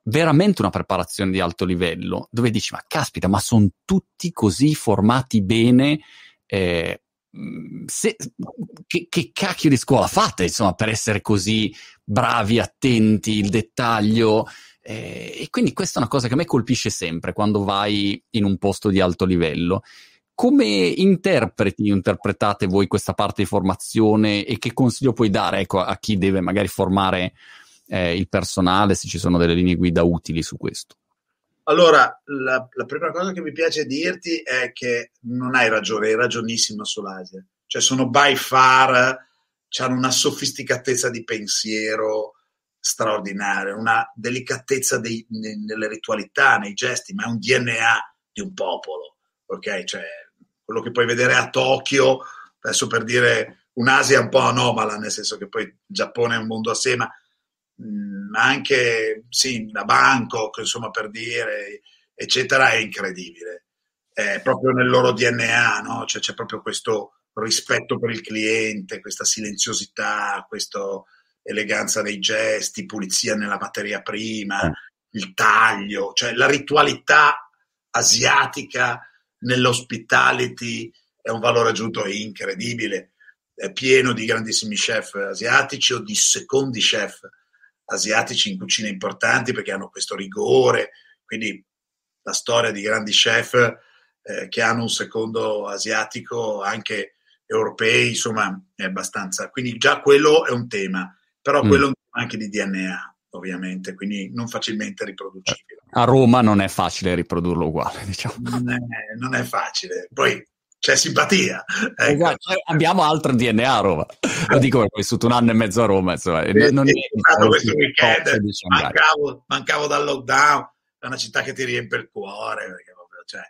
Veramente una preparazione di alto livello, dove dici: Ma caspita, ma sono tutti così formati bene. Eh, se, che, che, cacchio di scuola fate, insomma, per essere così bravi, attenti, il dettaglio. Eh, e quindi questa è una cosa che a me colpisce sempre quando vai in un posto di alto livello. Come interpreti, interpretate voi questa parte di formazione e che consiglio puoi dare ecco, a chi deve magari formare eh, il personale, se ci sono delle linee guida utili su questo? Allora, la, la, prima cosa che mi piace dirti è che non hai ragione, hai ragionissima sull'Asia. Cioè, sono by far, hanno una sofisticatezza di pensiero, straordinario, una delicatezza dei, nelle ritualità, nei gesti, ma è un DNA di un popolo, ok? Cioè, quello che puoi vedere a Tokyo, adesso per dire un'Asia un po' anomala, nel senso che poi il Giappone è un mondo a sé, ma, mh, mm, anche, sì, da Bangkok, insomma, per dire, eccetera, è incredibile. È proprio nel loro DNA, no? Cioè, c'è proprio questo rispetto per il cliente, questa silenziosità, questo eleganza dei gesti, pulizia nella materia prima, eh. il taglio, cioè la ritualità asiatica nell'hospitality è un valore aggiunto incredibile, è pieno di grandissimi chef asiatici o di secondi chef asiatici in cucine importanti perché hanno questo rigore, quindi la storia di grandi chef eh, che hanno un secondo asiatico anche europei, insomma, è abbastanza. Quindi già quello è un tema però mm. quello è un tema anche di DNA, ovviamente, quindi non facilmente riproducibile. A Roma non è facile riprodurlo uguale, diciamo. Non è, non è facile. Poi c'è simpatia. Ecco. Esatto. Abbiamo altro DNA a Roma. Lo dico perché ho vissuto un anno e mezzo a Roma. Insomma, non è stato questo weekend, mancavo, mancavo, dal lockdown, è una città che ti riempie il cuore, perché proprio, cioè,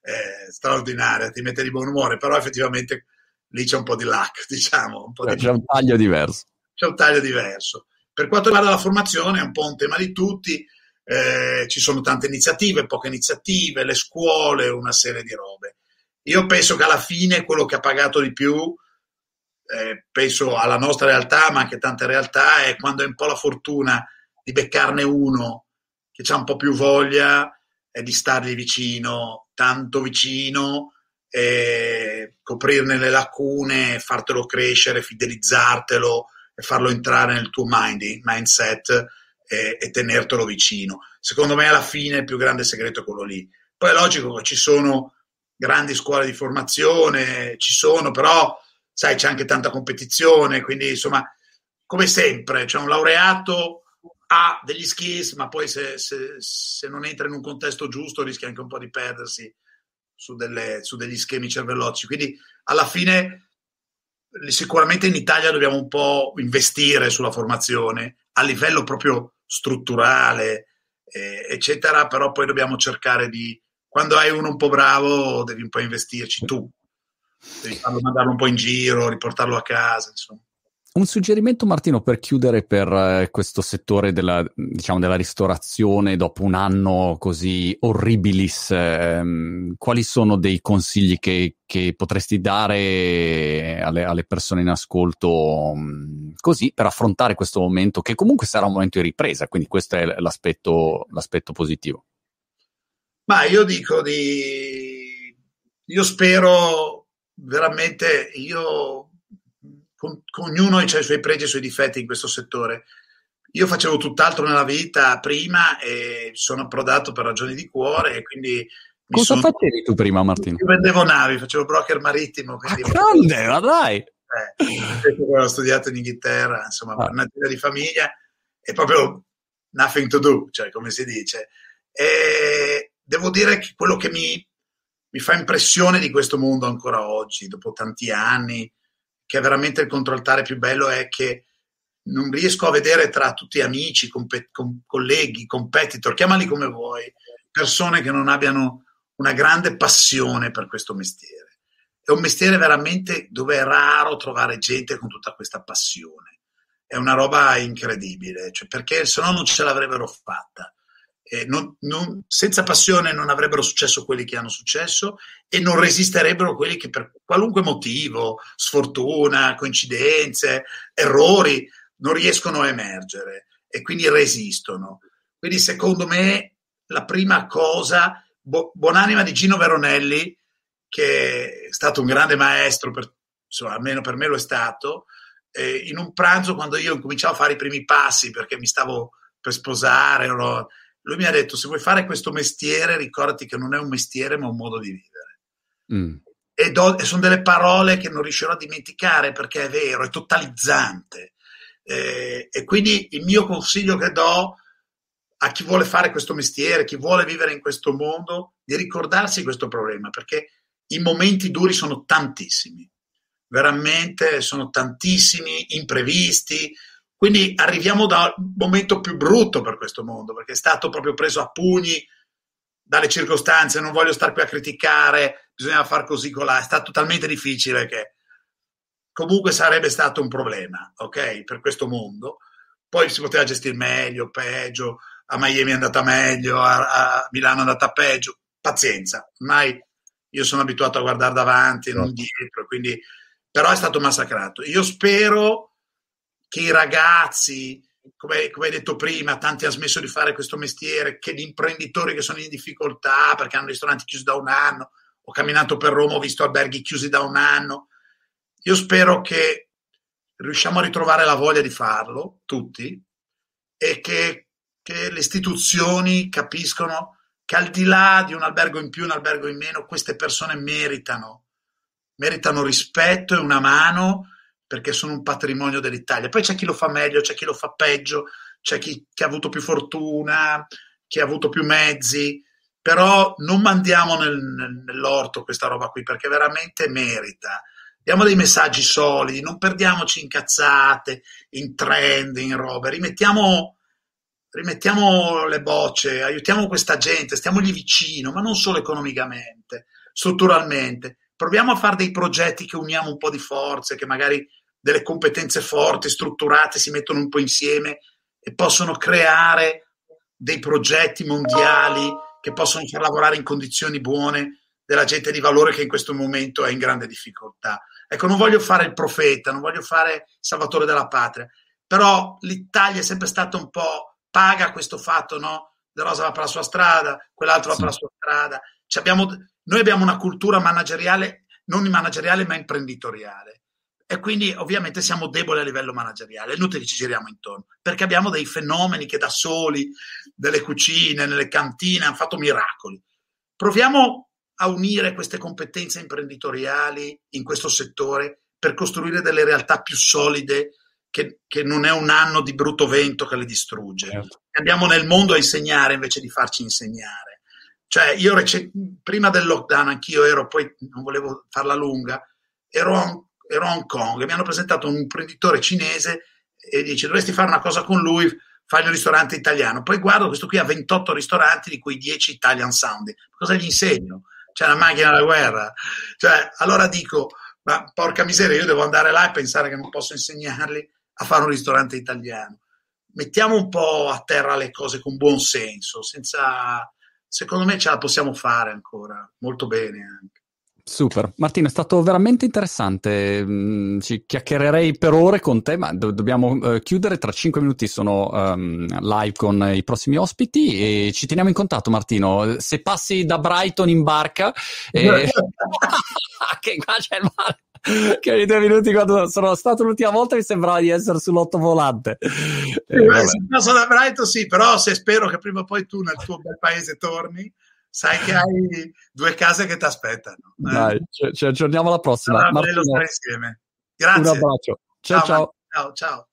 è straordinaria, ti mette di buon umore, però effettivamente lì c'è un po' di luck, diciamo. Un po c'è di... un taglio diverso c'è un taglio diverso. Per quanto riguarda la formazione, è un po' un tema di tutti, eh, ci sono tante iniziative, poche iniziative, le scuole, una serie di robe. Io penso che alla fine quello che ha pagato di più eh, penso alla nostra realtà, ma anche tante realtà, è quando hai un po' la fortuna di beccarne uno che ha un po' più voglia è di stargli vicino, tanto vicino, e coprirne le lacune, fartelo crescere, fidelizzartelo e farlo entrare nel tuo mind, mindset e, e tenertelo vicino. Secondo me alla fine il più grande segreto è quello lì. Poi è logico che ci sono grandi scuole di formazione, ci sono, però sai, c'è anche tanta competizione, quindi insomma, come sempre, c'è un laureato ha degli skills, ma poi se, se, se, non entra in un contesto giusto rischia anche un po' di perdersi su, delle, su degli schemi cervelloci. Quindi alla fine sicuramente in Italia dobbiamo un po' investire sulla formazione a livello proprio strutturale, eh, eccetera, però poi dobbiamo cercare di, quando hai uno un po' bravo, devi un po' investirci tu, devi farlo mandarlo un po' in giro, riportarlo a casa, insomma. Un suggerimento, Martino, per chiudere per eh, questo settore della, diciamo, della, ristorazione dopo un anno così orribilis, ehm, quali sono dei consigli che, che potresti dare alle, alle, persone in ascolto mm, così per affrontare questo momento che comunque sarà un momento di ripresa, quindi questo è l'aspetto, l'aspetto positivo. Ma io dico di... Io spero veramente, io con, ognuno ha i suoi pregi e i suoi difetti in questo settore. Io facevo tutt'altro nella vita prima e sono approdato per ragioni di cuore e quindi... Cosa sono... facevi tu prima, Martino? Io vendevo navi, facevo broker marittimo. Ah, grande, ma dai! Eh, ho studiato in Inghilterra, insomma, ah. una di famiglia, è proprio nothing to do, cioè come si dice. E devo dire che quello che mi, mi fa impressione di questo mondo ancora oggi, dopo tanti anni, che è veramente il controllare più bello è che non riesco a vedere tra tutti amici, comp- com- colleghi, competitor, chiamali come vuoi, persone che non abbiano una grande passione per questo mestiere. È un mestiere veramente dove è raro trovare gente con tutta questa passione. È una roba incredibile, cioè perché se no non ce l'avrebbero fatta eh, non, non, senza passione non avrebbero successo quelli che hanno successo e non resisterebbero quelli che per qualunque motivo, sfortuna, coincidenze, errori, non riescono a emergere e quindi resistono. Quindi secondo me la prima cosa, bu- buonanima di Gino Veronelli, che è stato un grande maestro, per, insomma, almeno per me lo è stato, eh, in un pranzo quando io cominciavo a fare i primi passi perché mi stavo per sposare, ero, lui mi ha detto se vuoi fare questo mestiere ricordati che non è un mestiere ma un modo di vivere. Mm. E, do, e, sono delle parole che non riuscirò a dimenticare perché è vero, è totalizzante. Eh, e quindi il mio consiglio che do a chi vuole fare questo mestiere, chi vuole vivere in questo mondo, di ricordarsi questo problema perché i momenti duri sono tantissimi, veramente sono tantissimi, imprevisti, quindi arriviamo da un momento più brutto per questo mondo, perché è stato proprio preso a pugni dalle circostanze, non voglio stare qui a criticare, bisogna far così con là, è stato talmente difficile che comunque sarebbe stato un problema, ok, per questo mondo. Poi si poteva gestire meglio, peggio, a Miami è andata meglio, a, a Milano è andata peggio, pazienza, ormai io sono abituato a guardare davanti, non dietro, quindi però è stato massacrato. Io spero che i ragazzi, come, come, hai detto prima, tanti hanno smesso di fare questo mestiere, che gli imprenditori che sono in difficoltà perché hanno ristoranti chiusi da un anno, ho camminato per Roma, ho visto alberghi chiusi da un anno. Io spero che riusciamo a ritrovare la voglia di farlo, tutti, e che, che le istituzioni capiscono che al di là di un albergo in più, un albergo in meno, queste persone meritano, meritano rispetto e una mano perché sono un patrimonio dell'Italia. Poi c'è chi lo fa meglio, c'è chi lo fa peggio, c'è chi, chi ha avuto più fortuna, chi ha avuto più mezzi, però non mandiamo nel, nel, nell'orto questa roba qui perché veramente merita. Diamo dei messaggi solidi, non perdiamoci in cazzate, in trend, in robe, rimettiamo, rimettiamo le bocce, aiutiamo questa gente, stiamogli vicino, ma non solo economicamente, strutturalmente. Proviamo a fare dei progetti che uniamo un po' di forze, che magari delle competenze forti, strutturate, si mettono un po' insieme e possono creare dei progetti mondiali che possono far lavorare in condizioni buone della gente di valore che in questo momento è in grande difficoltà. Ecco, non voglio fare il profeta, non voglio fare il salvatore della patria, però l'Italia è sempre stata un po' paga questo fatto, no? De Rosa va per la sua strada, quell'altro va per la sua strada. Abbiamo, noi abbiamo una cultura manageriale, non manageriale ma imprenditoriale e quindi ovviamente siamo deboli a livello manageriale, è inutile che ci giriamo intorno, perché abbiamo dei fenomeni che da soli, nelle cucine, nelle cantine, hanno fatto miracoli. Proviamo a unire queste competenze imprenditoriali in questo settore per costruire delle realtà più solide che, che non è un anno di brutto vento che le distrugge. Certo. Andiamo nel mondo a insegnare invece di farci insegnare. Cioè, io rec- prima del lockdown anch'io ero, poi non volevo farla lunga, ero ero a Hong Kong e mi hanno presentato un imprenditore cinese e dice dovresti fare una cosa con lui, fai un ristorante italiano. Poi guardo, questo qui ha 28 ristoranti, di cui 10 Italian Sounding. Cosa gli insegno? C'è una macchina da guerra. Cioè, allora dico, ma porca miseria, io devo andare là e pensare che non posso insegnarli a fare un ristorante italiano. Mettiamo un po' a terra le cose con buon senso, senza... Secondo me ce la possiamo fare ancora, molto bene anche. Super, Martino, è stato veramente interessante. Mm, ci chiacchiererei per ore con te, ma do- dobbiamo uh, chiudere. Tra cinque minuti sono um, live con i prossimi ospiti e ci teniamo in contatto, Martino. Se passi da Brighton in barca, eh... che qua c'è il mare che ogni due minuti quando sono stato l'ultima volta mi sembrava di essere sull'otto volante. Eh, se passo da Brighton sì, però se spero che prima o poi tu nel tuo bel paese torni, sai che hai due case che ti aspettano. Eh? Dai, ci, ci, aggiorniamo alla prossima. Sarà bello stare insieme. Grazie. Un abbraccio. ciao. ciao. ciao, ciao. ciao.